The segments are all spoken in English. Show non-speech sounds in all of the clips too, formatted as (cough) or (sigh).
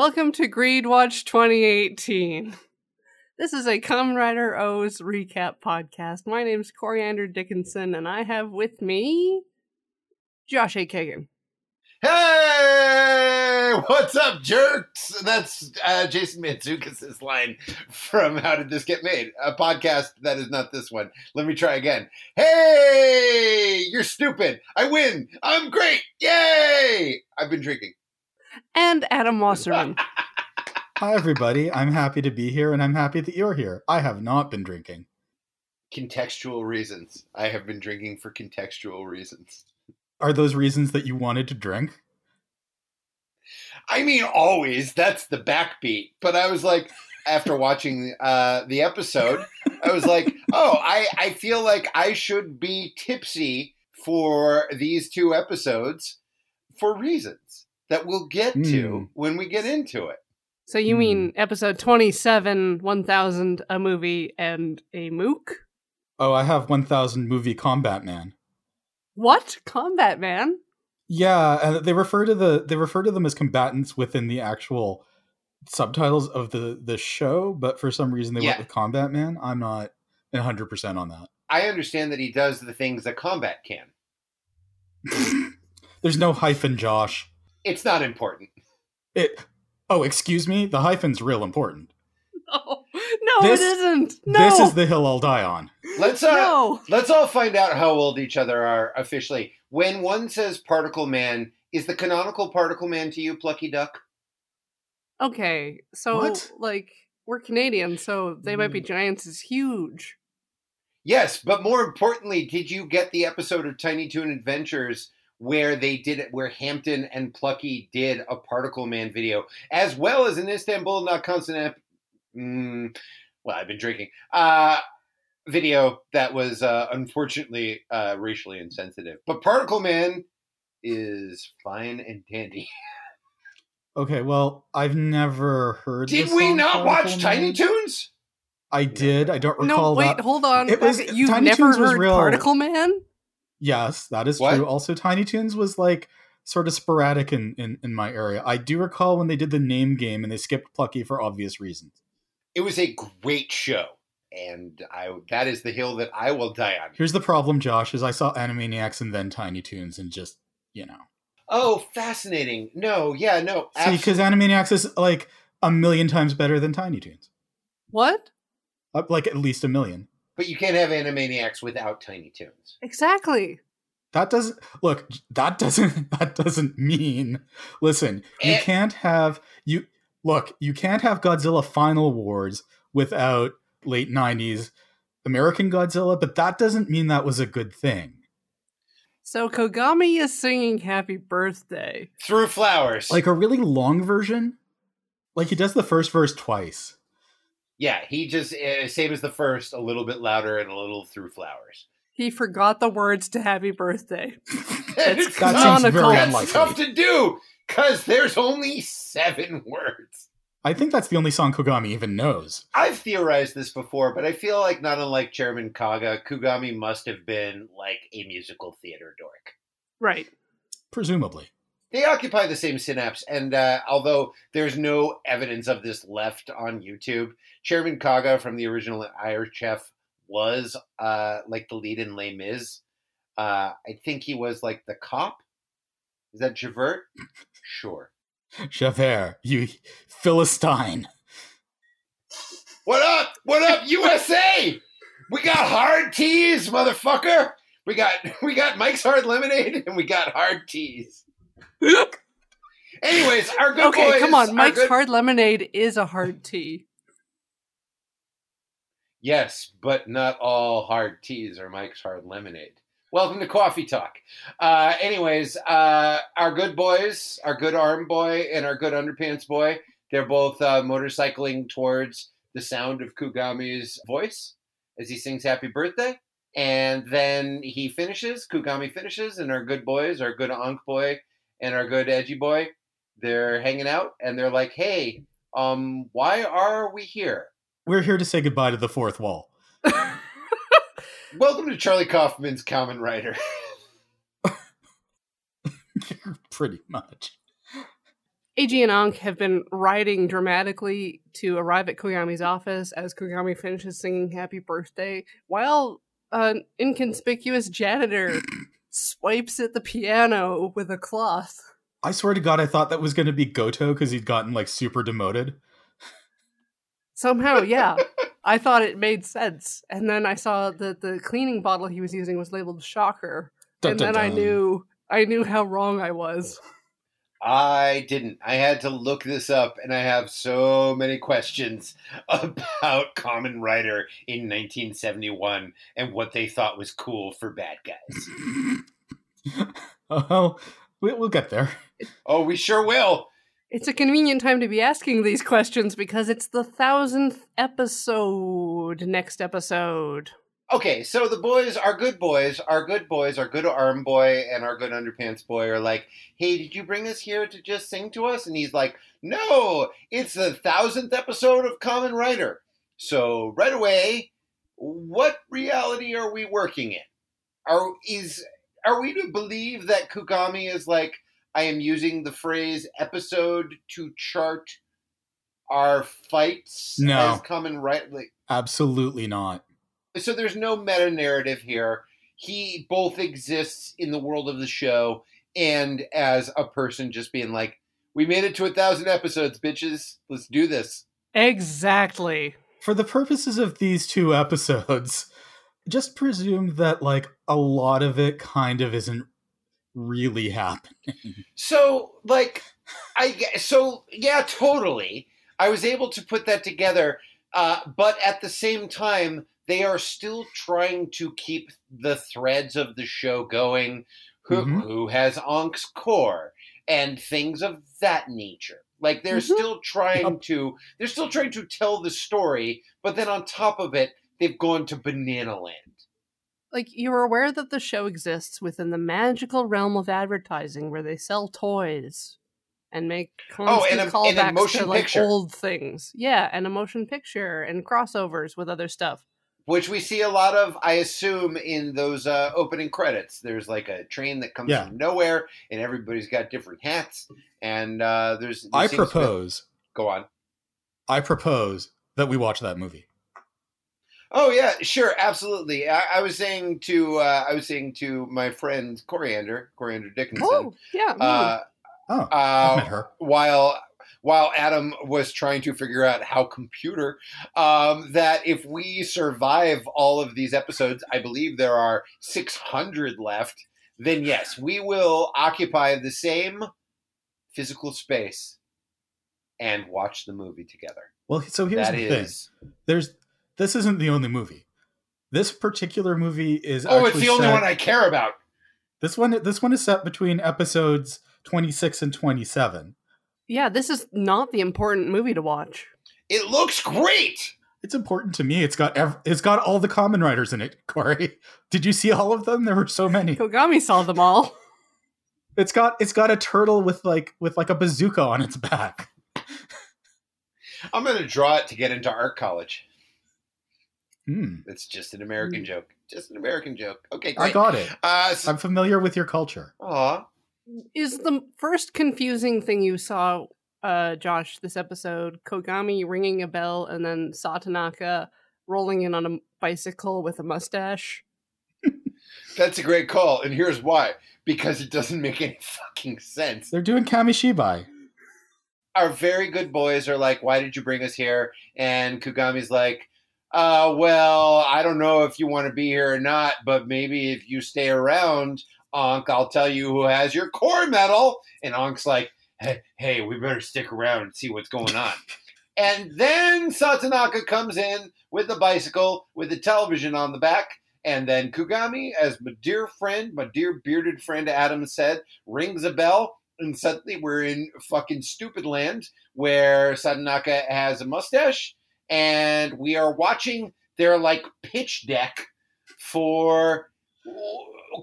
Welcome to Greed Watch 2018. This is a Kamen Rider O's recap podcast. My name's Coriander Dickinson, and I have with me Josh A. Kagan. Hey, what's up, jerks? That's uh, Jason Mantzoukas' line from How Did This Get Made? A podcast that is not this one. Let me try again. Hey, you're stupid. I win. I'm great. Yay! I've been drinking. And Adam Wasserman. (laughs) Hi, everybody. I'm happy to be here, and I'm happy that you're here. I have not been drinking. Contextual reasons. I have been drinking for contextual reasons. Are those reasons that you wanted to drink? I mean, always. That's the backbeat. But I was like, after watching uh, the episode, I was like, (laughs) oh, I, I feel like I should be tipsy for these two episodes for reasons that we'll get to Mm. when we get into it. So you mean episode 27, 1000, a movie, and a mook? Oh, I have 1000 movie Combat Man. What? Combat Man? Yeah, and they refer to the they refer to them as combatants within the actual subtitles of the the show, but for some reason they Yeah. went with Combat Man. I'm not 100% on that. I understand that he does the things that combat can. (laughs) There's no hyphen, Josh. It's not important. It Oh, excuse me. The hyphen's real important. (laughs) No, no, This- it isn't. No, This is the hill I'll die on. Let's uh, no. let's all find out how old each other are officially. When one says Particle Man, is the canonical Particle Man to you, Plucky Duck? Okay, so What? like we're Canadian, so they might be Mm. giants is huge. Yes, but more importantly, did you get the episode of Tiny Toon Adventures where they did it, where Hampton and Plucky did a Particle Man video, as well as an Istanbul not constant. Mm, well, I've been drinking. Uh, video that was uh, unfortunately uh, racially insensitive, but Particle Man is fine and dandy. Okay, well, I've never heard Did the we song not watch Particle Tiny Man. Toons? I did. I don't No, recall wait, that. hold on. It was- You've Tiny never Toons was heard real- Particle Man? Yes, that is What? true. Also, Tiny Toons was like sort of sporadic in, in, in my area. I do recall when they did the name game and they skipped Plucky for obvious reasons. It was a great show, and I that is the hill that I will die on. Here's the problem, Josh, is I saw Animaniacs and then Tiny Toons and just, you know. Oh, fascinating. No, yeah, no. See, because Animaniacs is like a million times better than Tiny Toons. What? Uh, Like at least a million. But you can't have Animaniacs without Tiny Toons. Exactly. That doesn't look. That doesn't. (laughs) That doesn't mean. Listen, you Eh. can't have you look. You can't have Godzilla Final Wars without late '90s American Godzilla. But that doesn't mean that was a good thing. So Kogami is singing Happy Birthday. Through flowers. Like a really long version. Like he does the first verse twice. Yeah, he just uh, same as the first, a little bit louder and a little through flowers. He forgot the words to Happy Birthday. (laughs) It's (laughs) That seems canonical. very That's unlikely. tough to do because there's only seven words. I think that's the only song Kogami even knows. I've theorized this before, but I feel like not unlike Chairman Kaga, Kugami must have been like a musical theater dork. Right. Presumably. They occupy the same synapse, and uh, although there's no evidence of this left on YouTube, Chairman Kaga from the original Iron Chef was uh, like the lead in Les Mis. Uh, I think he was like the cop. Is that Javert? (laughs) Sure. Javert, you Philistine. What up? What up, USA? We got hard teas, motherfucker. We got (laughs) we got Mike's Hard Lemonade and we got hard teas. Anyways, our good okay, boys. come on. Mike's good- Hard Lemonade is a hard tea. Yes, but not all hard teas are Mike's Hard Lemonade. Welcome to Coffee Talk. Uh, anyways, uh, our good boys, our good arm boy and our good underpants boy, they're both uh, motorcycling towards the sound of Kugami's voice as he sings Happy Birthday. And then he finishes, Kugami finishes, and our good boys, our good Ankh boy and our good edgy boy, they're hanging out and they're like, hey, um, why are we here? We're here to say goodbye to the fourth wall. (laughs) Welcome to Charlie Kaufman's Kamen Rider. (laughs) Pretty much. Eiji and Ankh have been riding dramatically to arrive at Kogami's office as Kogami finishes singing Happy Birthday, while an inconspicuous janitor (laughs) swipes at the piano with a cloth. I swear to God, I thought that was going to be Goto because he'd gotten like super demoted. Somehow, yeah. (laughs) I thought it made sense. And then I saw that the cleaning bottle he was using was labeled Shocker. Dun, and dun, then I knew I knew how wrong I was. I didn't. I had to look this up, and I have so many questions (laughs) about Kamen Rider in 1971 and what they thought was cool for bad guys. (laughs) Oh, we- we'll get there. Oh, we sure will. It's a convenient time to be asking these questions because it's the thousandth episode next episode. Okay, so the boys, our good boys, our good boys, our good arm boy and our good underpants boy are like, hey, did you bring us here to just sing to us? And he's like, no, it's the thousandth episode of Kamen Rider. So right away, what reality are we working in? Are is are we to believe that Kugami is like, I am using the phrase episode to chart our fights No. as common right like Absolutely not. So there's no meta narrative here. He both exists in the world of the show and as a person just being like, we made it to a thousand episodes, bitches. Let's do this. Exactly. For the purposes of these two episodes, just presume that like a lot of it kind of isn't really happening. So, like, I so yeah, totally. I was able to put that together, uh, but at the same time, they are still trying to keep the threads of the show going. Who Mhm. who has Ankh's core and things of that nature. Like they're Mhm. still trying to they're still trying to tell the story, but then on top of it, they've gone to banana land. Like you're aware that the show exists within the magical realm of advertising where they sell toys and make Oh, constant and a- and a to like picture. old things. Yeah, and a motion picture and crossovers with other stuff. Which we see a lot of i assume in those uh, opening credits there's like a train that comes Yeah. from nowhere and everybody's got different hats and uh, there's there I seems to be- propose, go on I propose that we watch that movie. oh yeah sure absolutely i, I was saying to uh, i was saying to my friend coriander coriander dickinson Oh, yeah. mm. uh, Oh, I've met uh, her. while while Adam was trying to figure out how computer um, that if we survive all of these episodes, I believe there are 600 left. Then yes, we will occupy the same physical space and watch the movie together. Well, so here's That the thing. There's this isn't the only movie. This particular movie is Oh, it's the only set- one I care about. This one this one is set between episodes 26 and 27. Yeah, this is not the important movie to watch. It looks great. It's important to me. It's got ev- it's got all the Kamen Riders in it, (laughs) Corey. Did you see all of them? There were so many. Kogami saw them all. (laughs) It's got it's got a turtle with like with like a bazooka on its back. I'm going to draw it to get into art college. Hmm. It's just an American joke. Just an American joke. Okay, I got it. Uh, so, I'm familiar with your culture. aw. Is the first confusing thing you saw, uh, Josh, this episode, Kogami ringing a bell and then Satanaka rolling in on a bicycle with a mustache? (laughs) That's a great call, and here's why. Because it doesn't make any fucking sense. They're doing Kamishibai. Our very good boys are like, "Why did you bring us here?" And Kugami's like, "Uh, well, I don't know if you want to be here or not, but maybe if you stay around, Ankh, I'll tell you who has your core medal." And Ankh's like, "Hey, hey, we better stick around and see what's going on." and then Satanaka comes in with the bicycle with the television on the back. And then Kugami, as my dear friend, my dear bearded friend Adam said, rings a bell. And suddenly we're in fucking stupid land where Satanaka has a mustache. And we are watching their like pitch deck for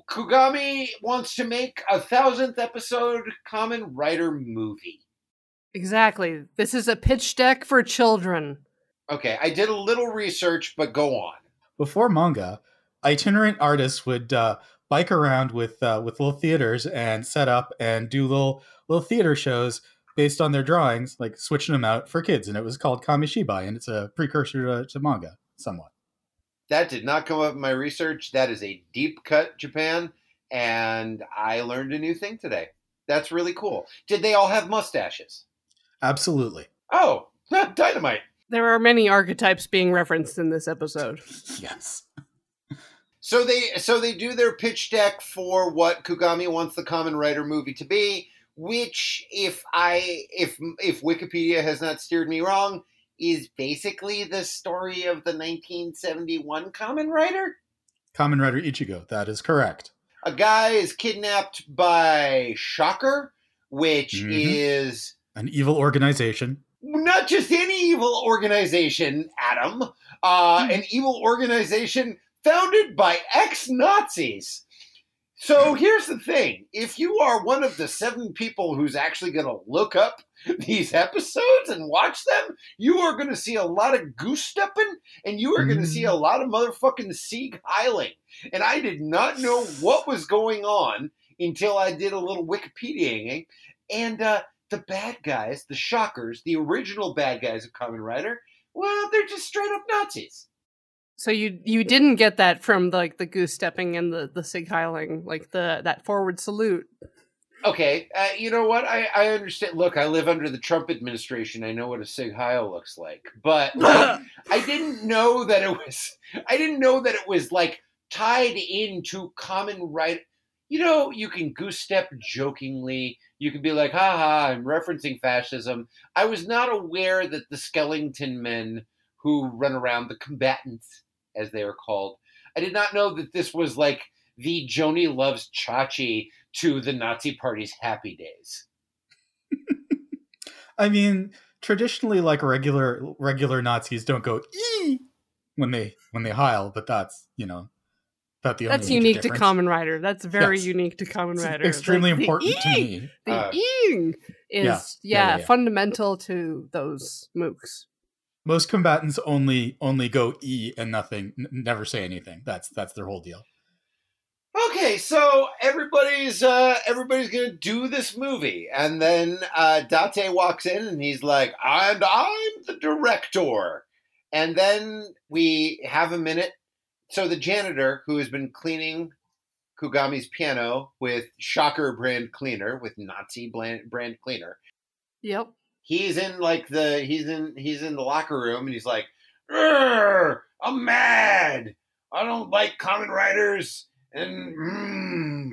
Kugami wants to make a thousandth episode Kamen Rider movie. Exactly. This is a pitch deck for children. Okay, I did a little research, but go on. Before manga, itinerant artists would uh, bike around with uh, with little theaters and set up and do little little theater shows based on their drawings, like switching them out for kids, and it was called Kamishibai, and it's a precursor to, to manga, somewhat. That did not come up in my research. That is a deep cut Japan, and I learned a new thing today. That's really cool. Did they all have mustaches? Absolutely. Oh, (laughs) dynamite. There are many archetypes being referenced in this episode. (laughs) Yes. So they so they do their pitch deck for what Kugami wants the Kamen Rider movie to be, which if I if if Wikipedia has not steered me wrong, is basically the story of the 1971 Kamen Rider. Kamen Rider Ichigo, that is correct. A guy is kidnapped by Shocker, which Mhm. is An evil organization. not just any evil organization, Adam, uh, an evil organization founded by ex Nazis. So here's the thing if you are one of the seven people who's actually going to look up (laughs) these episodes and watch them, you are going to see a lot of goose stepping and you are going to see a lot of motherfucking Sieg Heiling. And I did not know what was going on until I did a little Wikipediaing. And uh, the bad guys, the shockers, the original bad guys of Kamen Rider, well, they're just straight up Nazis. So you you didn't get that from like the goose stepping and the the sig heiling, like the that forward salute. Okay, uh, you know what? I, I understand. Look, I live under the Trump administration. I know what a Sig Heil looks like, but (laughs) I, I didn't know that it was. I didn't know that it was like tied into common right. You know, you can goose step jokingly. You can be like, "Ha ha!" I'm referencing fascism. I was not aware that the Skellington men who run around, the combatants, as they are called, I did not know that this was like the Joanie loves Chachi to the Nazi Party's happy days. (laughs) I mean, traditionally, like regular regular Nazis don't go ee when they when they heil, but that's you know about the That's major unique to. Kamen Rider. That's very Yes. unique to Common It's Rider. extremely Like, the important to me. The Uh, "eeing" is Yeah. yeah, Yeah, yeah, yeah. fundamental to those mooks. Most combatants only only go e and nothing, n- never say anything. That's that's their whole deal. Okay, so everybody's uh, everybody's gonna do this movie, and then uh, Date walks in and he's like, "And I'm the director." And then we have a minute. So the janitor who has been cleaning Kugami's piano with Shocker brand cleaner, with Nazi brand brand cleaner, Yep. He's in like the he's in he's in the locker room and he's like, I'm mad. I don't like Kamen Riders, and mm,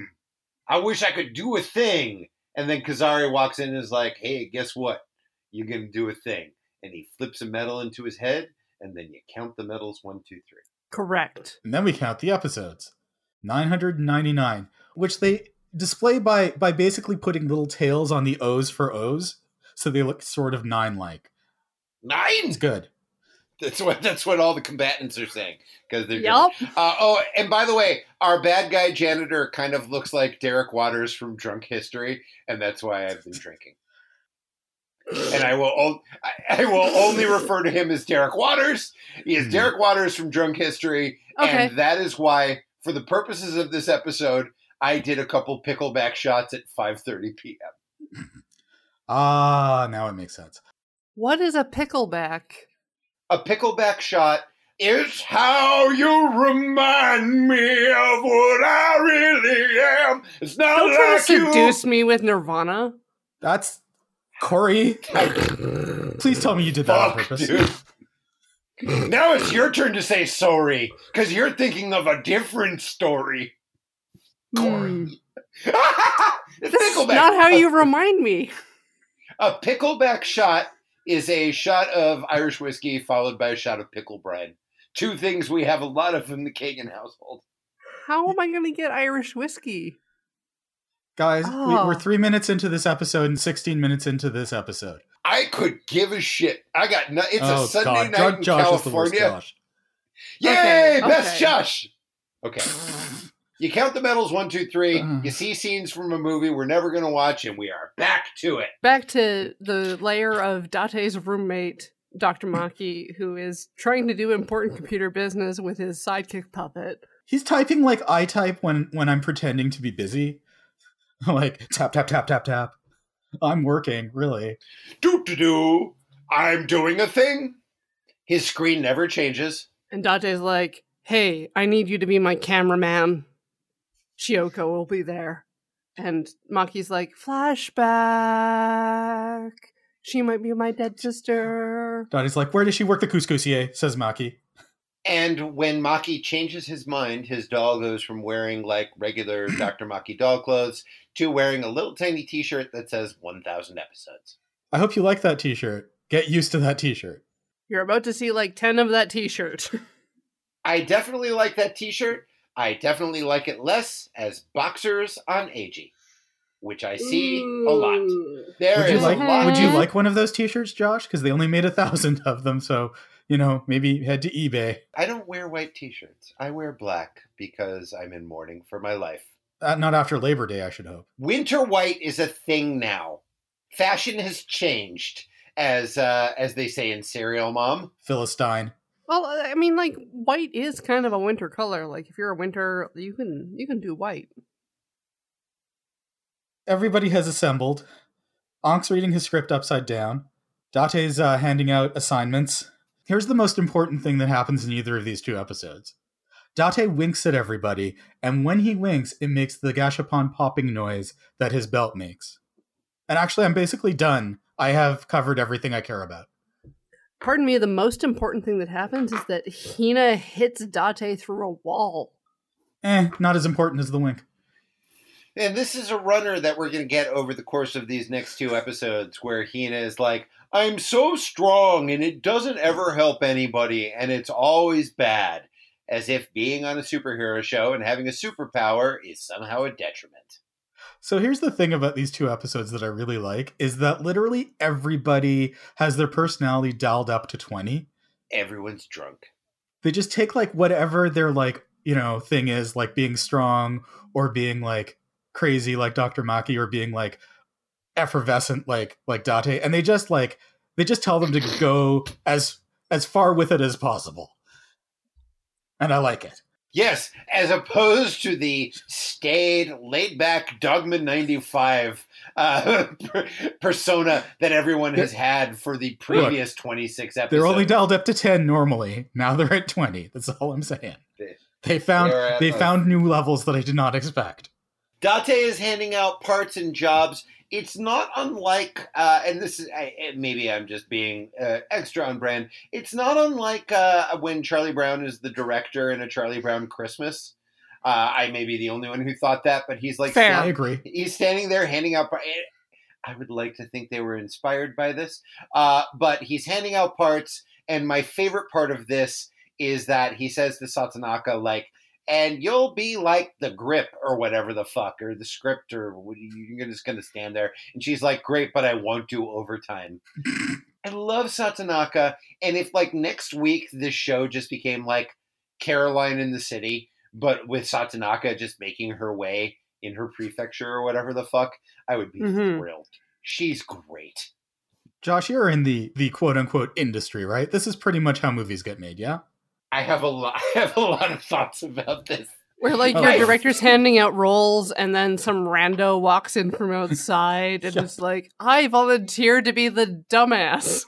I wish I could do a thing." And then Kazari walks in and is like, "Hey, guess what? You're gonna do a thing." And he flips a medal into his head, and then you count the medals one, two, three. Correct. And then we count the episodes. 999, which they display by by basically putting little tails on the O's for O's, so they look sort of nine like. Nine. It's good. That's what that's what all the combatants are saying because they're Yep. Uh, oh, and by the way, our bad guy janitor kind of looks like Derek Waters from Drunk History, and that's why I've been drinking. And I will, o- I, I will only refer to him as Derek Waters. He is Mhm. Derek Waters from Drunk History, Okay. and that is why, for the purposes of this episode, I did a couple pickleback shots at 5:30 p.m. (laughs) Ah, now it makes sense. What is a pickleback? A pickleback shot is how you remind me of what I really am. It's not Don't try to like you. seduce me with Nirvana. That's Corey. Please tell me you did that on purpose. dude. now it's your turn to say sorry because you're thinking of a different story. Hmm. it's That's pickleback. not how you (laughs) remind me. A pickleback shot is a shot of Irish whiskey followed by a shot of pickle bread. Two things we have a lot of in the Kagan household. How am I going to get Irish whiskey? Guys, we, Oh. we're three minutes into this episode and 16 minutes into this episode. I could give a shit. I got no, it's oh, a Sunday God. night Jo- in Josh is the worst California. Josh. Yay, Okay, best okay. Josh. Okay. (laughs) You count the medals one, two, three. Uh. You see scenes from a movie we're never going to watch, and we are back to it. Back to the layer of Date's roommate, Dr. Maki, who is trying to do important computer business with his sidekick puppet. He's typing like I type when when I'm pretending to be busy. (laughs) like tap tap tap tap tap. I'm working, really. Do do do. I'm doing a thing. His screen never changes. And Date's like, hey, I need you to be my cameraman. Chioko will be there. And Maki's like, flashback. She might be my dead sister. Dottie's like, where does she work the Cous Coussier? Says Maki. And when Maki changes his mind, his doll goes from wearing like regular (clears throat) Dr. Maki doll clothes to wearing a little tiny t shirt that says 1000 episodes. I hope you like that t shirt. Get used to that t shirt. You're about to see like 10 of that t shirt. (laughs) I definitely like that t shirt. I definitely like it less as boxers on AG, which I see a lot. There would you like a lot. would you like one of those t-shirts, Josh? Because they only made a thousand of them, so you know, maybe head to eBay. I don't wear white t shirts. I wear black because I'm in mourning for my life. Uh, not after Labor Day, I should hope. Winter white is a thing now. Fashion has changed, as uh, as they say in Serial Mom. Philistine. Well, I mean, like white is kind of a winter color. Like if you're a winter, you can you can do white. Everybody has assembled. Ankh's reading his script upside down. Date's uh, handing out assignments. Here's the most important thing that happens in either of these two episodes. Date winks at everybody, and when he winks, it makes the gashapon popping noise that his belt makes. And actually, I'm basically done. I have covered everything I care about. Pardon me, the most important thing that happens is that Hina hits Date through a wall. Eh, not as important as the wink. And this is a runner that we're going to get over the course of these next two episodes where Hina is like, I'm so strong and it doesn't ever help anybody and it's always bad. As if being on a superhero show and having a superpower is somehow a detriment. So here's the thing about these two episodes that I really like is that literally everybody has their personality dialed up to 20. Everyone's drunk. They just take like whatever their like, you know, thing is, like being strong or being like crazy like Dr. Maki or being like effervescent like like Date and they just like they just tell them to go as as far with it as possible. And I like it. Yes, as opposed to the staid, laid back Dogma 95 uh, (laughs) persona that everyone has had for the previous 26 episodes. They're only dialed up to 10 normally. Now they're at 20. That's all I'm saying. They- They found they're they found new levels that I did not expect. Date is handing out parts and jobs. It's not unlike, uh, and this is I, I- maybe I'm just being uh, extra on brand. It's not unlike uh, when Charlie Brown is the director in a Charlie Brown Christmas. Uh, I may be the only one who thought that, but he's like Fair. I agree. he's standing there handing out. I would like to think they were inspired by this, uh, but he's handing out parts. And my favorite part of this is that he says to Satanaka, like, "And you'll be like the grip or whatever the fuck or the script or what- you're just gonna stand there." And she's like, "Great, but I won't do overtime." (laughs) I love Satanaka, and if like next week this show just became like Caroline in the city, but with Satanaka just making her way in her prefecture or whatever the fuck, I would be Mhm. thrilled. She's great. Josh, you're in the the quote unquote industry, right? This is pretty much how movies get made, yeah? I have a lot. (laughs) I have a lot of thoughts about this. Where like your director's handing out roles and then some rando walks in from outside and Yeah. is like, I volunteered to be the dumbass.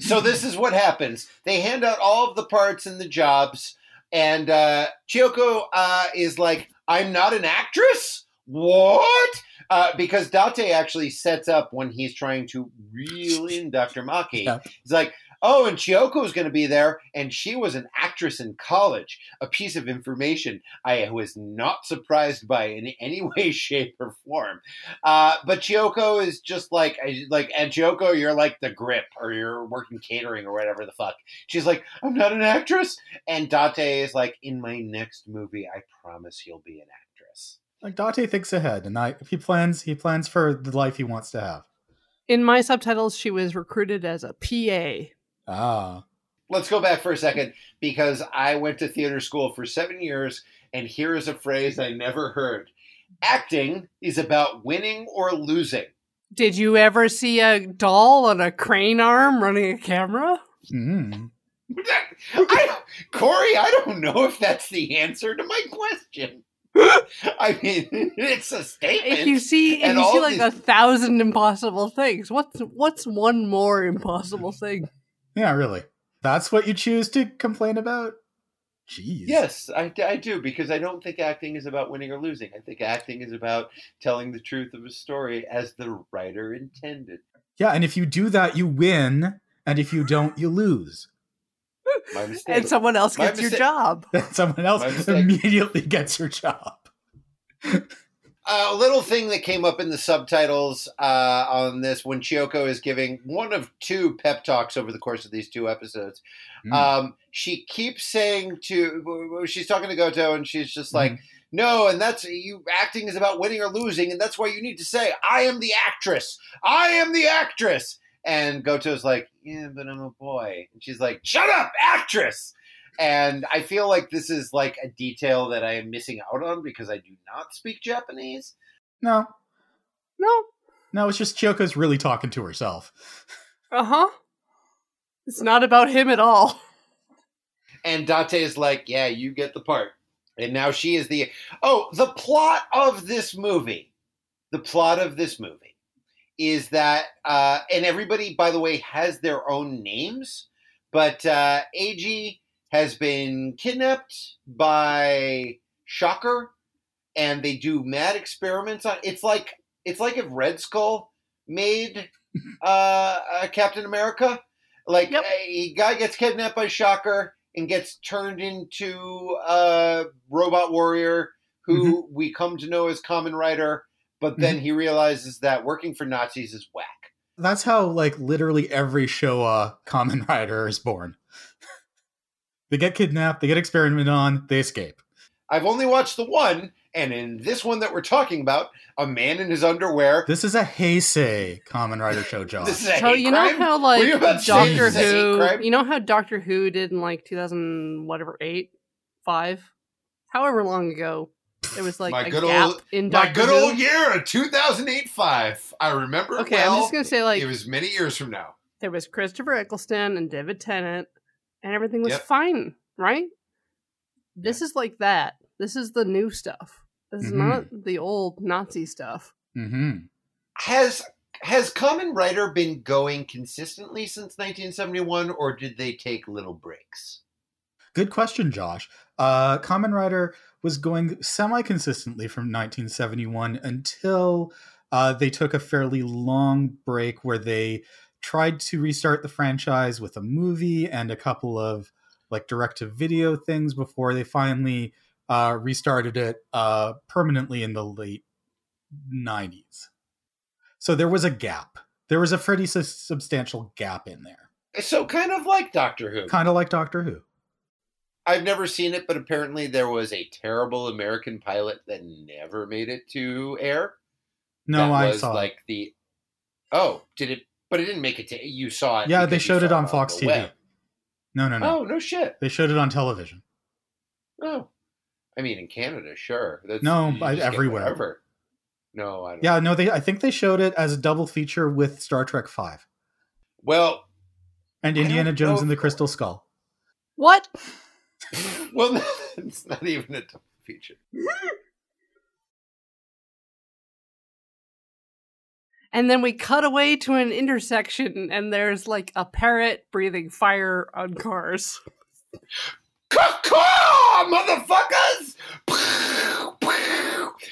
So this is what happens. They hand out all of the parts and the jobs, and uh, Chiyoko uh, is like, "I'm not an actress. What?" Uh, because Date actually sets up when he's trying to reel in Dr. Maki. Yeah. He's like, "Oh, and Chiyoko is going to be there, and she was an actress in college." A piece of information I was not surprised by in any (laughs) way, shape, or form. Uh, but Chiyoko is just like, I- like, and Chiyoko, you're like the grip, or you're working catering, or whatever the fuck. She's like, I'm not an actress, and Date is like, in my next movie, I promise you'll be an actress. Like Date thinks ahead and I he plans he plans for the life he wants to have. In my subtitles, she was recruited as a PA. Ah. Let's go back for a second because I went to theater school for seven years, and here is a phrase I never heard. Acting is about winning or losing. Did you ever see a doll on a crane arm running a camera? Mm. (laughs) I, Corey, I don't know if that's the answer to my question. (laughs) I mean, (laughs) it's a statement. If you see, if you see like these- a thousand impossible things, what's what's one more impossible thing? Yeah, really. That's what you choose to complain about? Jeez. Yes, I, I do because I don't think acting is about winning or losing. I think acting is about telling the truth of a story as the writer intended. Yeah, and if you do that, you win, and if you don't, you lose. My mistake. And someone else My gets your mistake. job. Then (laughs) someone else immediately gets your job. (laughs) a little thing that came up in the subtitles uh, on this when Chioko is giving one of two pep talks over the course of these two episodes. Mm. Um, she keeps saying to she's talking to Goto and she's just like, "No, and that's you. Acting is about winning or losing, and that's why you need to say, I am the actress. I am the actress." And Goto's like, "Yeah, but I'm a boy." And she's like, "Shut up, actress." And I feel like this is like a detail that I am missing out on because I do not speak Japanese. No, No. no, it's just Chioko's really talking to herself. Uh huh. It's not about him at all. And Date is like, yeah, you get the part. And now she is the. Oh, the plot of this movie. The plot of this movie is that, uh, and everybody, by the way, has their own names, but uh, Eiji has been kidnapped by Shocker, and they do mad experiments on. It's like it's like if Red Skull made (laughs) uh, uh, Captain America. Like Yep. a guy gets kidnapped by Shocker and gets turned into a robot warrior who we come to know as Kamen Rider, but then he realizes that working for Nazis is whack. That's how, like, literally every Showa Kamen Rider is born. They get kidnapped, they get experimented on, they escape. I've only watched the one, and in this one that we're talking about, a man in his underwear. This is a Heisei Kamen Rider show (laughs) job. This is a So hate you know how like you about to say Doctor this is a hate Who, you know how Doctor Who did in like 2000 whatever eight, five, however long ago. There was like My a good gap old- in My good Who. old year of 2008 5. I remember Okay, well. I'm just gonna say like it was many years from now. there was Christopher Eccleston and David Tennant, and everything was Yep. fine, right? This is like that. This is the new stuff. This is Mhm. not the old Nazi stuff. hmm Has has Kamen Rider been going consistently since 1971, or did they take little breaks? Good question, Josh. Uh, Kamen Rider was going semi consistently from 1971 until uh, they took a fairly long break where they tried to restart the franchise with a movie and a couple of like direct to video things before they finally uh, restarted it uh, permanently in the late 90s. So there was a gap. There was a pretty sus- substantial gap in there, So kind of like Doctor Who. kind of like Doctor Who. I've never seen it, but apparently there was a terrible American pilot that never made it to air. No, I saw. it. like the. Oh, did it? But it didn't make it to. You saw it. Yeah, they showed it on Fox the TV. web. No, no, no. Oh no shit. They showed it on television. Oh, I mean in Canada, sure. That's, No, I- everywhere. No, I don't. Yeah, no, they. I think they showed it as a double feature with Star Trek Five Well, and Indiana Jones and the Crystal Skull. What? (laughs) well, (laughs) it's not even a double feature. (laughs) And then we cut away to an intersection, and there's like a parrot breathing fire on cars. Caw, motherfuckers!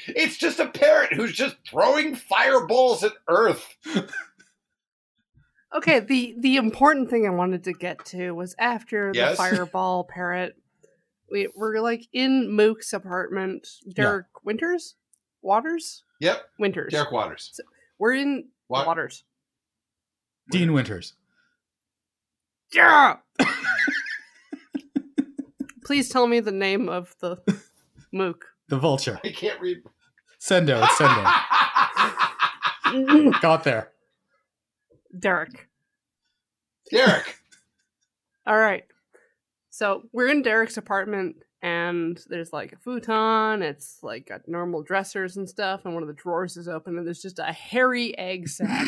It's just a parrot who's just throwing fireballs at Earth. (laughs) Okay, the the important thing I wanted to get to was after Yes? the fireball parrot. We we're like in Mook's apartment. Derek Winters, Waters, Yep, Winters. Derek Waters. We're in What? Waters. Dean Winters. Yeah. (laughs) Please tell me the name of the Mook. The Vulture. I can't read. Sendo. It's Sendo. (laughs) Got there. Derek. Derek. (laughs) All right. So we're in Derek's apartment, and there's like a futon. It's like got normal dressers and stuff, and one of the drawers is open, and there's just a hairy egg sack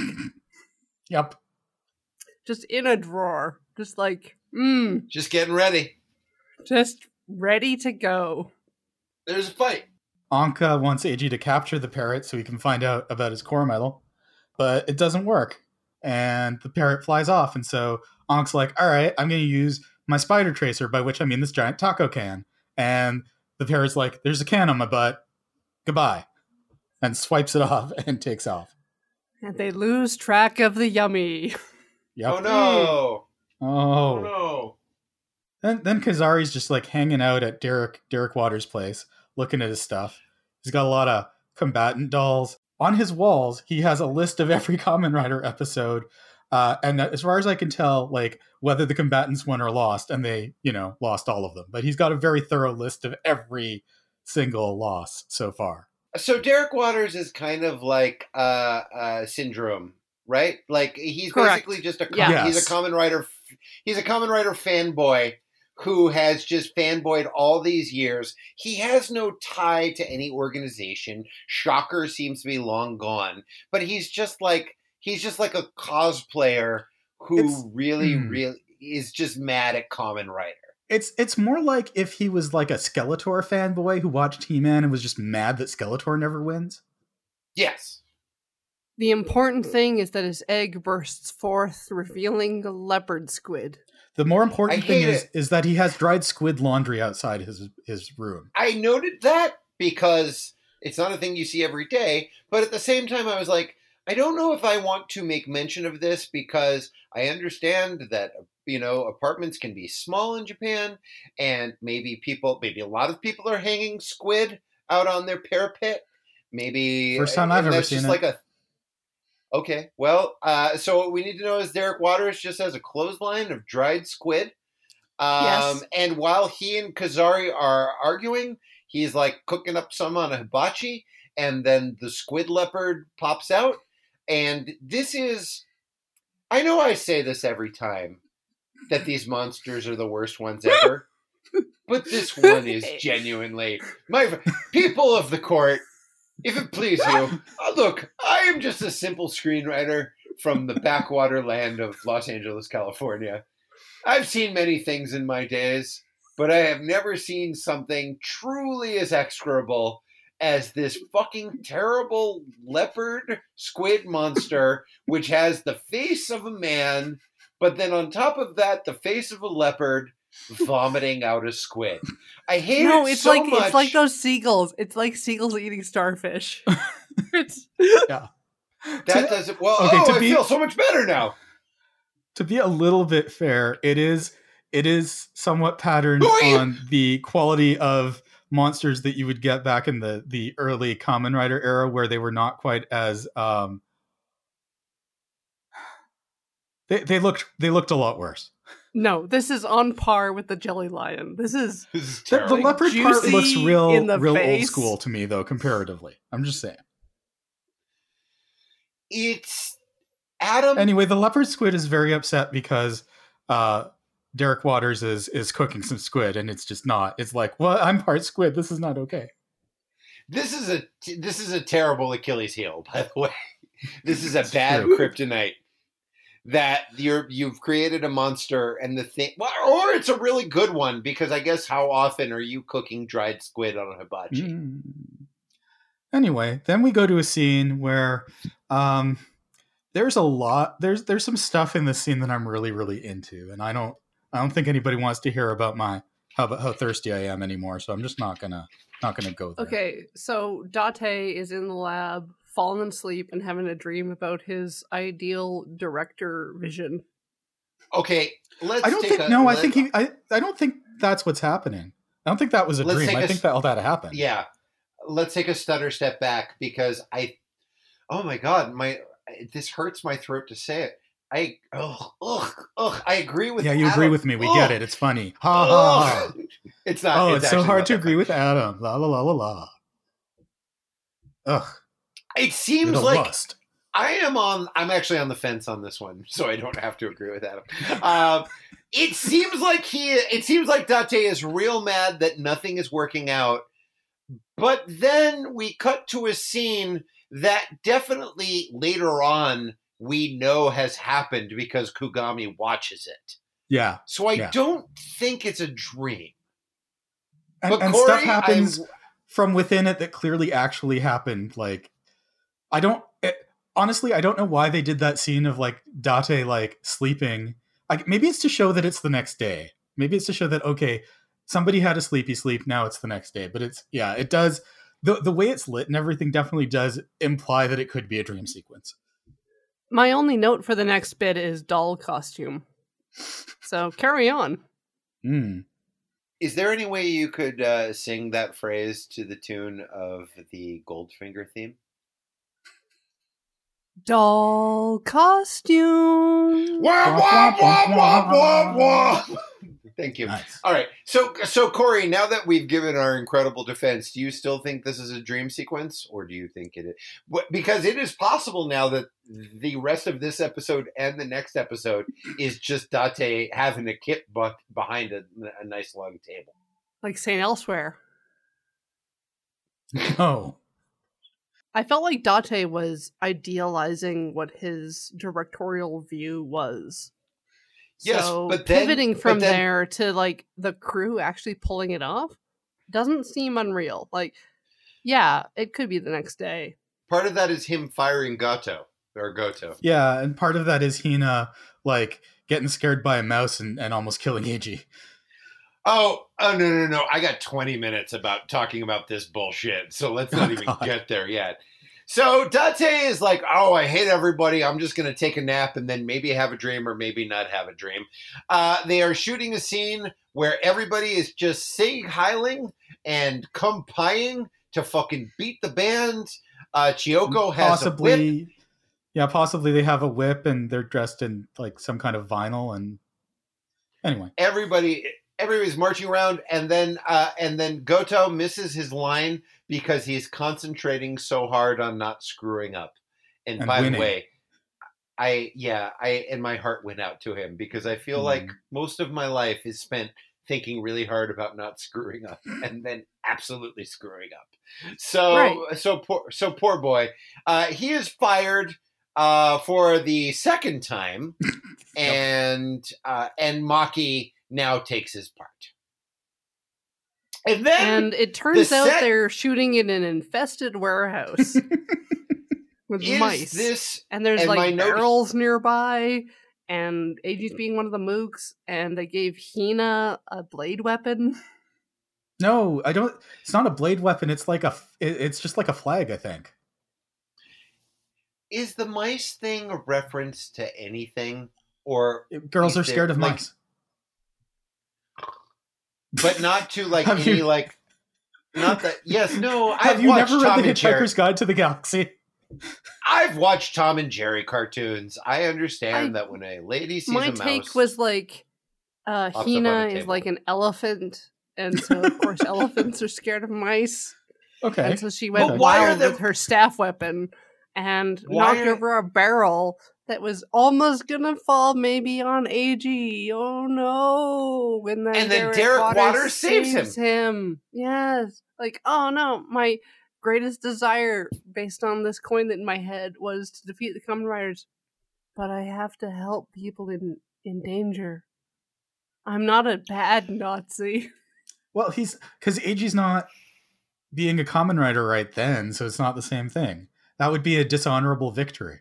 (laughs) Yep. just in a drawer, just like, mmm, Just getting ready. just ready to go. There's a fight. Anka wants Eiji to capture the parrot so he can find out about his core medal, but it doesn't work. And the parrot flies off. And so Ankh's like, all right, I'm going to use my spider tracer, by which I mean this giant taco can. And the parrot's like, there's a can on my butt. Goodbye. And swipes it (laughs) off and takes off. And they lose track of the yummy. Yep. Oh no! Oh. Oh no! Then then Kazari's just like hanging out at Derek Derek Waters' place, looking at his stuff. He's got a lot of combatant dolls. On his walls, he has a list of every (laughs) Kamen Rider episode. Uh, and as far as I can tell, like whether the combatants won or lost, and they, you know, lost all of them. But he's got a very thorough list of every single loss so far. So Derek Waters is kind of like uh, uh, syndrome, right? Like he's Correct. basically just a com- Yeah. he's a Kamen Rider. He's a Kamen Rider fanboy who has just fanboyed all these years. He has no tie to any organization. Shocker seems to be long gone, but he's just like he's just like a cosplayer who It's- really, Hmm. really is just mad at Kamen Rider. It's it's more like if he was like a Skeletor fanboy who watched He Man and was just mad that Skeletor never wins. Yes. The important thing is that his egg bursts forth, revealing a leopard squid. The more important thing hate is it. is that he has dried squid laundry outside his his room. I noted that because it's not a thing you see every day, but at the same time, I was like, I don't know if I want to make mention of this because I understand that you know apartments can be small in Japan, and maybe people, maybe a lot of people are hanging squid out on their parapet. Maybe First time I've ever that's seen just it. like a. Okay, well, uh, so what we need to know is Derek Waters just has a clothesline of dried squid. Um, Yes. And while he and Kazari are arguing, he's like cooking up some on a hibachi, and then the squid leopard pops out. And this is, I know I say this every time that these monsters are the worst ones ever, but this (laughs) one is genuinely my people of the court. If it please you, (laughs) uh, look, I am just a simple screenwriter from the backwater land of Los Angeles, California. I've seen many things in my days, but I have never seen something truly as execrable as this fucking terrible leopard squid monster, which has the face of a man, but then on top of that, the face of a leopard vomiting out a squid. I hate it. no, it it's so like much. it's like those seagulls. It's like seagulls eating starfish. (laughs) it's that To- doesn't. Well, okay, oh, to I be- feel so much better now. to be a little bit fair, it is it is somewhat patterned Who are you? on the quality of monsters that you would get back in the the early Kamen Rider era, where they were not quite as um, (sighs) they they looked they looked a lot worse. no, this is on par with the jelly lion. This is (laughs) This is The, the terrible. leopard part looks real in the real old school to me, though, comparatively. I'm just saying. it's Adam. Anyway, the leopard squid is very upset because uh, Derek Waters is is cooking some squid, and it's just not. It's like, well, I'm part squid. This is not okay. This is a this is a terrible Achilles heel, by the way. (laughs) This is a bad true. kryptonite. That you're you've created a monster, and the thing, well, or it's a really good one because I guess how often are you cooking dried squid on a hibachi? Mm. Anyway, then we go to a scene where um, there's a lot. There's there's some stuff in this scene that I'm really really into, and I don't I don't think anybody wants to hear about my how about how thirsty I am anymore. So I'm just not gonna not gonna go there. okay. So Date is in the lab, falling asleep and having a dream about his ideal director vision. Okay, let's. I don't take think a, no. I think he. I I don't think that's what's happening. I don't think that was a dream. take I a think that all that happened. Yeah, let's take a stutter step back because I. Oh my god, my this hurts my throat to say it. I ugh ugh ugh. I agree with. yeah. You agree with me. We Ugh. get it. It's funny. Ha ha. ha. (laughs) It's not. Oh, it's, so hard to agree funny. with Adam. La la la la la. Ugh. It seems like lust. I am on. I'm actually on the fence on this one, (laughs) so I don't have to agree with Adam. Uh, it seems like he. It seems like Date is real mad that nothing is working out, but then we cut to a scene that definitely later on we know has happened because Kugami watches it. Yeah. So I Yeah. don't think it's a dream. And, But and Corey, stuff happens. I'm- from within it that clearly actually happened. Like, I don't it, honestly, I don't know why they did that scene of like Date like sleeping. Like, maybe it's to show that it's the next day. Maybe it's to show that okay, somebody had a sleepy sleep. Now it's the next day. But it's yeah, it does the the way it's lit and everything definitely does imply that it could be a dream sequence. My only note for the next bit is doll costume. So carry on. Hmm. Is there any way you could uh, sing that phrase to the tune of the Goldfinger theme? Doll costume. Wah, wah, wah, wah, wah, wah. Thank you. Nice. All right. So, so Corey, now that we've given our incredible defense, do you still think this is a dream sequence, or do you think it is? Because it is possible now that the rest of this episode and the next episode is just Date having a kip buck behind a, a nice long table. Like St. Elsewhere. (laughs) Oh. I felt like Date was idealizing what his directorial view was. Yes, so but then- pivoting but from then- there to like the crew actually pulling it off doesn't seem unreal. Like, yeah, it could be the next day. Part of that is him firing Gato or Goto. Yeah, and part of that is Hina like getting scared by a mouse and, and almost killing Eiji. Oh, oh no, no, no! I got twenty minutes about talking about this bullshit, so let's (laughs) oh not Oh, even God. get there yet. So Date is like, "Oh, I hate everybody. I'm just going to take a nap and then maybe have a dream or maybe not have a dream." Uh, they are shooting a scene where everybody is just sig heiling and compying to fucking beat the band. Uh, Chiyoko has a whip. possibly Yeah, possibly they have a whip and they're dressed in like some kind of vinyl and anyway. everybody everybody's marching around and then uh, and then Goto misses his line because he's concentrating so hard on not screwing up. And, And by winning. the way, I yeah, I and my heart went out to him because I feel like Mhm. most of my life is spent thinking really hard about not screwing up (laughs) and then absolutely screwing up. So Right. so poor so poor boy. Uh, he is fired uh, for the second time (laughs) and uh, and Maki now takes his part. And then And it turns out set- they're shooting in an infested warehouse (laughs) with is mice. this and there's and my like note- barrels nearby, and Eiji's being one of the mooks, and they gave Hina a blade weapon. No, I don't it's not a blade weapon, it's like a. it's just like a flag, I think. is the mice thing a reference to anything or Girls Is are it scared of like- mice. But not to like Have any you- like not that yes no (laughs) Have I've you watched never read Tom the Hitchhiker's Guide to the Galaxy? I've watched Tom and Jerry cartoons I understand I- that when a lady sees My a mouse My take was like, uh, Pops up on Hina is like an elephant, and so of course (laughs) elephants are scared of mice, Okay. and so she went why are wild the- with her staff weapon and Why knocked are- over a barrel that was almost gonna fall maybe on Eiji. Oh no! And then, And then Derek, Derek Waters, Waters saves him. him. Yes, like oh no, my greatest desire based on this coin that in my head was to defeat the Kamen Riders, but I have to help people in in danger. I'm not a bad Nazi. Well, he's because Eiji's not being a Kamen Rider right then, so it's not the same thing. That would be a dishonorable victory.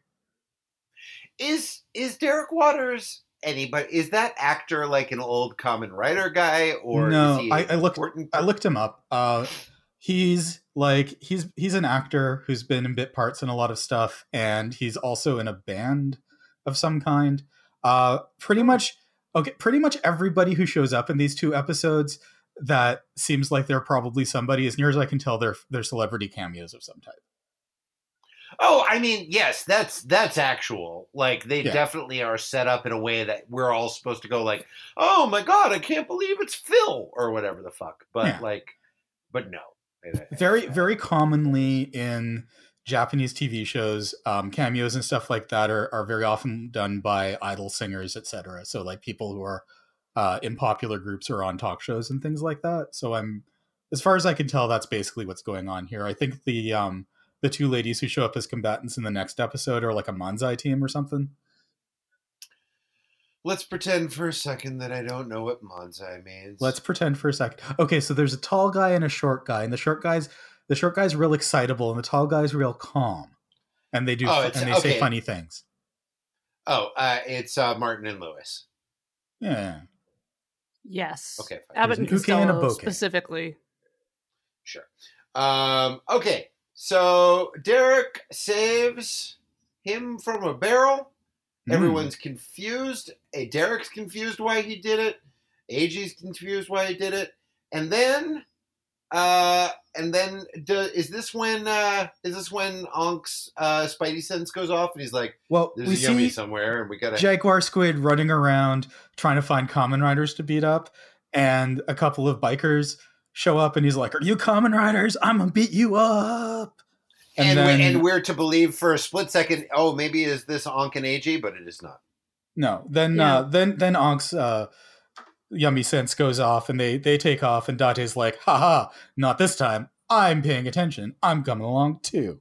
Is is Derek Waters anybody is that actor like an old Kamen Rider guy or No, is he I- I looked- important I looked him up. Uh, he's like he's he's an actor who's been in bit parts in a lot of stuff, and he's also in a band of some kind. Uh, pretty much okay. Pretty much everybody who shows up in these two episodes that seems like they're probably somebody. As near as I can tell, they're they're celebrity cameos of some type. Oh, I mean, yes, that's that's actual. Like they Yeah. definitely are set up in a way that we're all supposed to go like, "Oh my god, I can't believe it's Phil" or whatever the fuck. But Yeah. like but no. very very commonly in japanese tv shows um, cameos and stuff like that are, are very often done by idol singers etc so like people who are uh, in popular groups or on talk shows and things like that so i'm as far as i can tell that's basically what's going on here i think the um the two ladies who show up as combatants in the next episode are like a manzai team or something Let's pretend for a second that I don't know what Manzai means. Let's pretend for a second. Okay, so there's a tall guy and a short guy, and the short guy's the short guy's real excitable, and the tall guy's real calm, and they do Oh, and they say funny things. Oh, uh, it's uh, Martin and Lewis. Yeah, Yes. Okay, fine. Abbott and There's and a Costello specifically. Sure. Um, okay, so Derek saves him from a barrel. Mm. Everyone's confused. Eh, Derek's confused why he did it. Eiji's confused why he did it. And then, uh, and then, do, is this when uh, is this when Ankh's uh, Spidey sense goes off and he's like, Well, "There's we a yummy somewhere, and we gotta." Jaguar Squid running around trying to find Kamen Riders to beat up, and a couple of bikers show up, and he's like, "Are you Kamen Riders? I'm gonna beat you up." and, then- we, and we're to believe for a split second, oh, maybe is this Ankh and Eiji, but it is not. No, then Yeah. uh, then then Ankh's uh, yummy sense goes off, and they they take off, and Date's like, "Haha, not this time. I'm paying attention. I'm coming along too."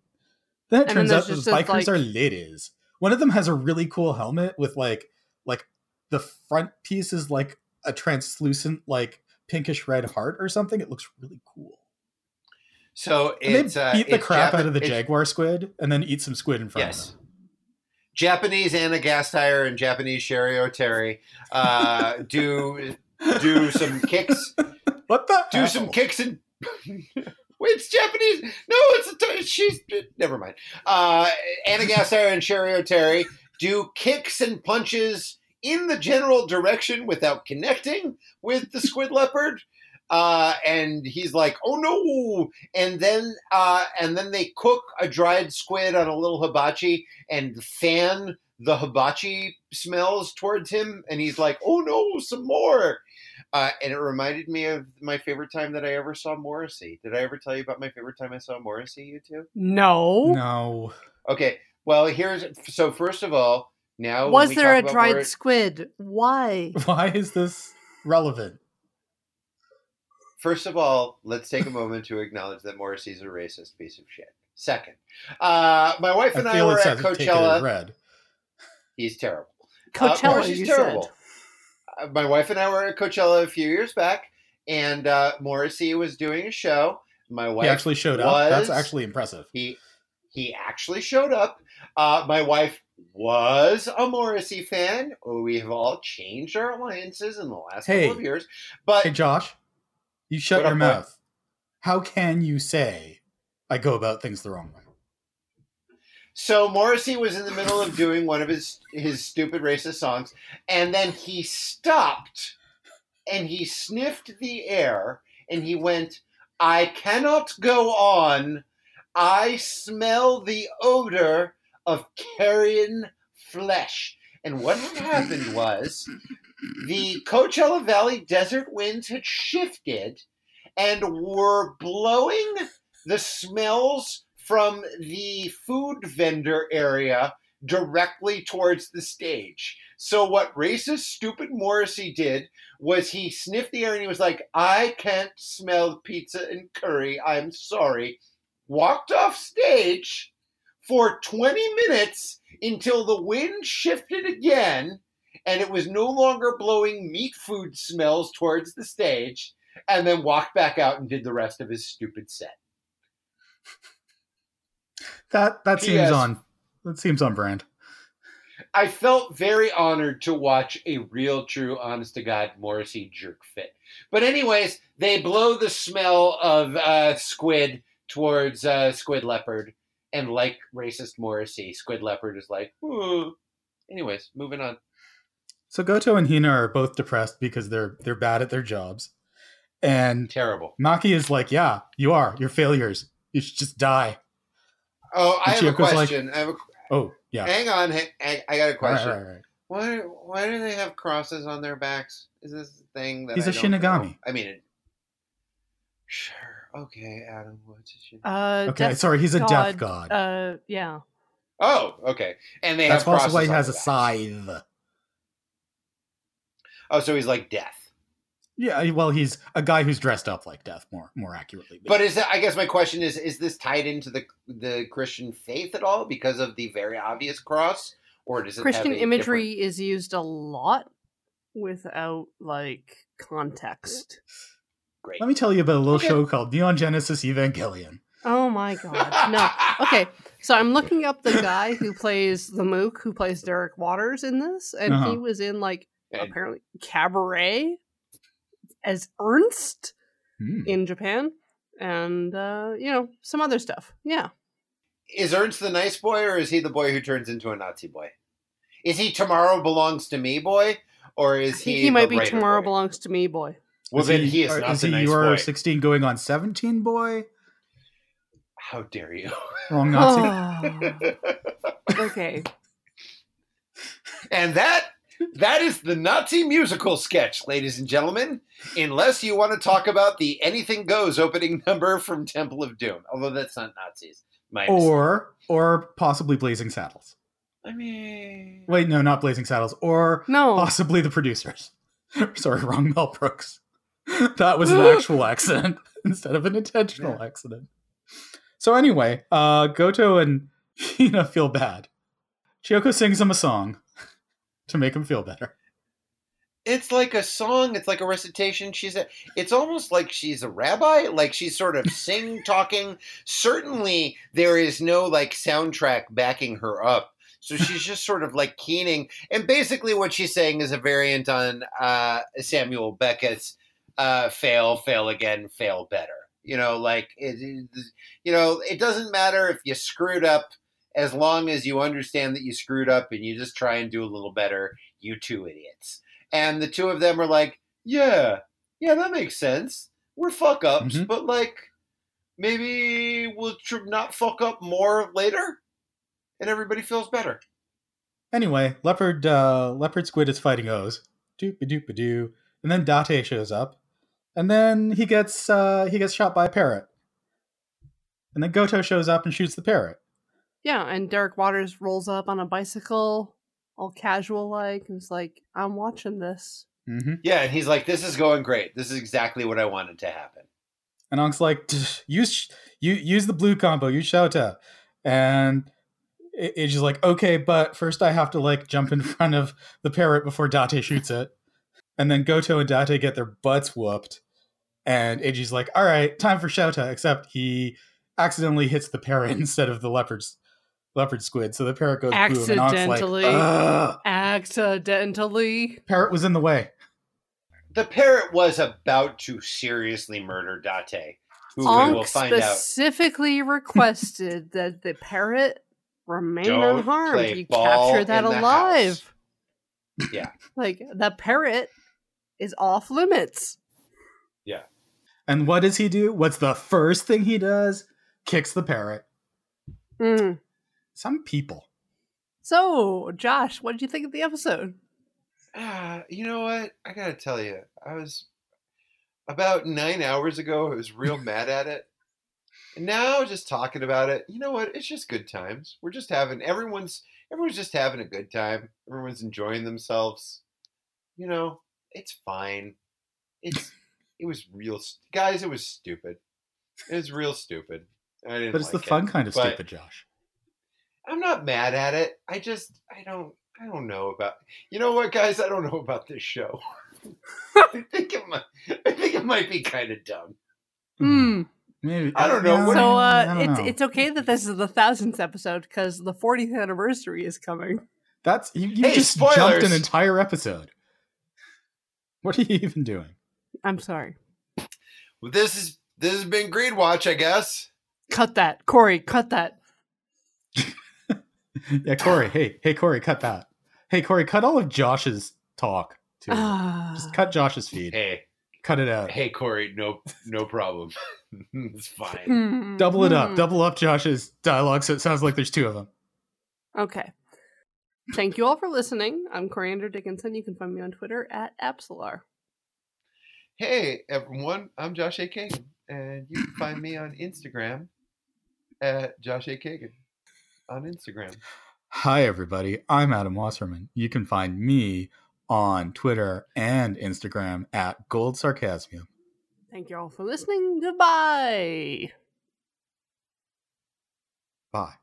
Then it And turns there's out those bikers like- are ladies. One of them has a really cool helmet with like like the front piece is like a translucent like pinkish red heart or something. It looks really cool. So they uh, beat the it's crap Japan- out of the jaguar squid and then eat some squid in front Yes. of them. Japanese Anna Gasteyer and Japanese Cheri Oteri uh, (laughs) do do some kicks, (laughs) What the? do hell? some kicks and. (laughs) Wait, it's Japanese. No, it's a she's. Never mind. Uh, Anna Gasteyer and Cheri Oteri do kicks and punches in the general direction without connecting with the squid leopard. Uh, and he's like, "Oh no!" And then, uh, and then they cook a dried squid on a little hibachi and fan the hibachi smells towards him, and he's like, "Oh no, some more!" Uh, and it reminded me of my favorite time that I ever saw Morrissey. Did I ever tell you about my favorite time I saw Morrissey? You two? No. No. Okay. Well, here's so. First of all, now Was there a dried Morri- squid? Why? (laughs) Why is this relevant? First of all, let's take a moment to acknowledge that Morrissey's a racist piece of shit. Second, uh, my wife and I I, feel were at says take it as Coachella. read. He's terrible. Uh, Coachella, Morrissey's you terrible. said. Uh, my wife and I were at Coachella a few years back, and uh, Morrissey was doing a show. My wife He actually showed up. That's actually impressive. He he actually showed up. Uh, my wife was a Morrissey fan. We have all changed our alliances in the last Hey. couple of years, but Hey, Josh, you shut your up, boy? mouth. How can you say I go about things the wrong way? So Morrissey was in the middle of doing one of his his stupid racist songs, and then he stopped and he sniffed the air and he went, "I cannot go on. I smell the odor of carrion flesh." And what had (laughs) happened was the Coachella Valley desert winds had shifted and were blowing the smells from the food vendor area directly towards the stage. So what racist stupid Morrissey did was he sniffed the air and he was like, "I can't smell pizza and curry. I'm sorry." Walked off stage for 20 minutes until the wind shifted again and it was no longer blowing meat food smells towards the stage and then walked back out and did the rest of his stupid set. (laughs) That that seems on that seems on brand. I felt very honored to watch a real, true, honest to God Morrissey jerk fit. But, anyways, they blow the smell of uh, squid towards uh, Squid Leopard. And, like racist Morrissey, Squid Leopard is like, Ooh. anyways, moving on. So Goto and Hina are both depressed because they're they're bad at their jobs. And Terrible. Maki is like, "Yeah, you are. You're failures. You should just die." Oh, I And have a like- question. I have a, Oh, yeah. hang on. ha- I, I got a question. all right, all right. Why, why do they have crosses on their backs? Is this a thing that He's I a don't know? Shinigami. I mean, sure. Okay, Adam. What's a Shinigami? Uh, Okay, death sorry, he's a death god. Uh, yeah. Oh, okay. And they That's have also why he has a their scythe. Oh, so he's like death. Yeah, well, he's a guy who's dressed up like death, more more accurately. But is that, I guess my question is: Is this tied into the the Christian faith at all because of the very obvious cross, or does it Christian a imagery is used a lot without like context. Great. Let me tell you about a little Okay. show called Neon Genesis Evangelion. Oh my god. No. Okay. So I'm looking up the guy who plays the Mook, who plays Derek Waters in this, and he Uh-huh. was in like apparently Cabaret as Ernst Hmm. in Japan, and uh, you know some other stuff. Yeah. is Ernst the nice boy, or is he the boy who turns into a Nazi boy? Is he tomorrow belongs to me boy, or is he? he, might be Tomorrow boy? Belongs to Me boy. Well, Is then he is or not is the he nice your boy. 16 going on 17 boy? How dare you? Wrong Nazi. Oh, okay. and that that is the Nazi musical sketch, ladies and gentlemen. Unless you want to talk about the Anything Goes opening number from Temple of Doom, although that's not Nazis. My mistake. or or possibly Blazing Saddles. I mean, Wait, no, not Blazing Saddles. Or No. possibly the producers. (laughs) Sorry, wrong Mel Brooks. (laughs) That was an actual accident (laughs) instead of an intentional accident. So anyway, uh, Goto and Hina feel bad. Chiyoko sings him a song (laughs) to make him feel better. it's like a song. It's like a recitation. She's a. It's almost like she's a rabbi. Like she's sort of sing talking. Certainly, there is no like soundtrack backing her up. So she's just sort of like keening, and basically what she's saying is a variant on uh, Samuel Beckett's uh, "fail, fail again, fail better." You know, like it, it- you know, it doesn't matter if you screwed up, as long as you understand that you screwed up and you just try and do a little better. You two idiots, and the two of them are like, "Yeah, yeah, that makes sense. We're fuck ups, Mhm. but like." Maybe we'll tr- not fuck up more later, and everybody feels better. Anyway, leopard uh, leopard squid is fighting O's. Doop a doop a doo. And then Date shows up. And then he gets uh, he gets shot by a parrot. And then Goto shows up and shoots the parrot. Yeah, and Derek Waters rolls up on a bicycle, all casual like, and is like, I'm watching this. Mm-hmm. Yeah, and he's like, "This is going great. This is exactly what I wanted to happen." And Ankh's like, use you use the blue combo, use Shouta. And it- it's just like, okay, but first I have to like jump in (laughs) front of the parrot before Date shoots it. And then Goto and Date get their butts whooped. And Eiji's like, all right, time for Shouta, except he accidentally hits the parrot (laughs) instead of the leopard's leopard squid. So the parrot goes boom and Accidentally. like, Accidentally. parrot was in the way. The parrot was about to seriously murder Date, who we will Onk find out. specifically (laughs) requested that the parrot remain Don't unharmed. You capture that in the alive. Yeah. (laughs) Like the parrot is off limits. And what does he do? What's the first thing he does? Kicks the parrot. Mm. Some people. So, Josh, what did you think of the episode? Ah, you know what? I gotta tell you, I was about nine hours ago. I was real (laughs) mad at it, and now just talking about it. You know what? It's just good times. We're just having everyone's everyone's just having a good time. Everyone's enjoying themselves. You know, it's fine. It's it was real, st- guys. It was stupid. It was real stupid. I didn't. But it's the like it. fun kind of But- stupid, Josh. I'm not mad at it. I just I don't I don't know about you know what guys I don't know about this show. (laughs) I think it might I think it might be kind of dumb. Hmm. Maybe I don't know, Yeah, what- So, uh, don't it's know. it's okay that this is the thousandth episode because the 40th anniversary is coming. that's you, you Hey, just jumped an entire episode. What are you even doing? I'm sorry. Well, this is this has been Greed Watch, I guess. Cut that, Corey. Cut that. (laughs) Yeah, Corey. hey, hey, Corey, cut that. Hey, Corey, cut all of Josh's talk too. Ah. Just cut Josh's feed. Hey, Cut it out. hey, Corey, no no problem. (laughs) it's fine. Hmm. Double it up. Hmm. Double up Josh's dialogue so it sounds like there's two of them. Okay. Thank you all for listening. I'm Coriander Dickinson. You can find me on Twitter at Absolar. Hey everyone, I'm Josh A. Kagan, and you can find me on Instagram at Josh A. Kagan on Instagram. Hi, everybody. I'm Adam Wasserman. You can find me on Twitter and Instagram at Gold Sarcasmium. Thank you all for listening. Goodbye. Bye.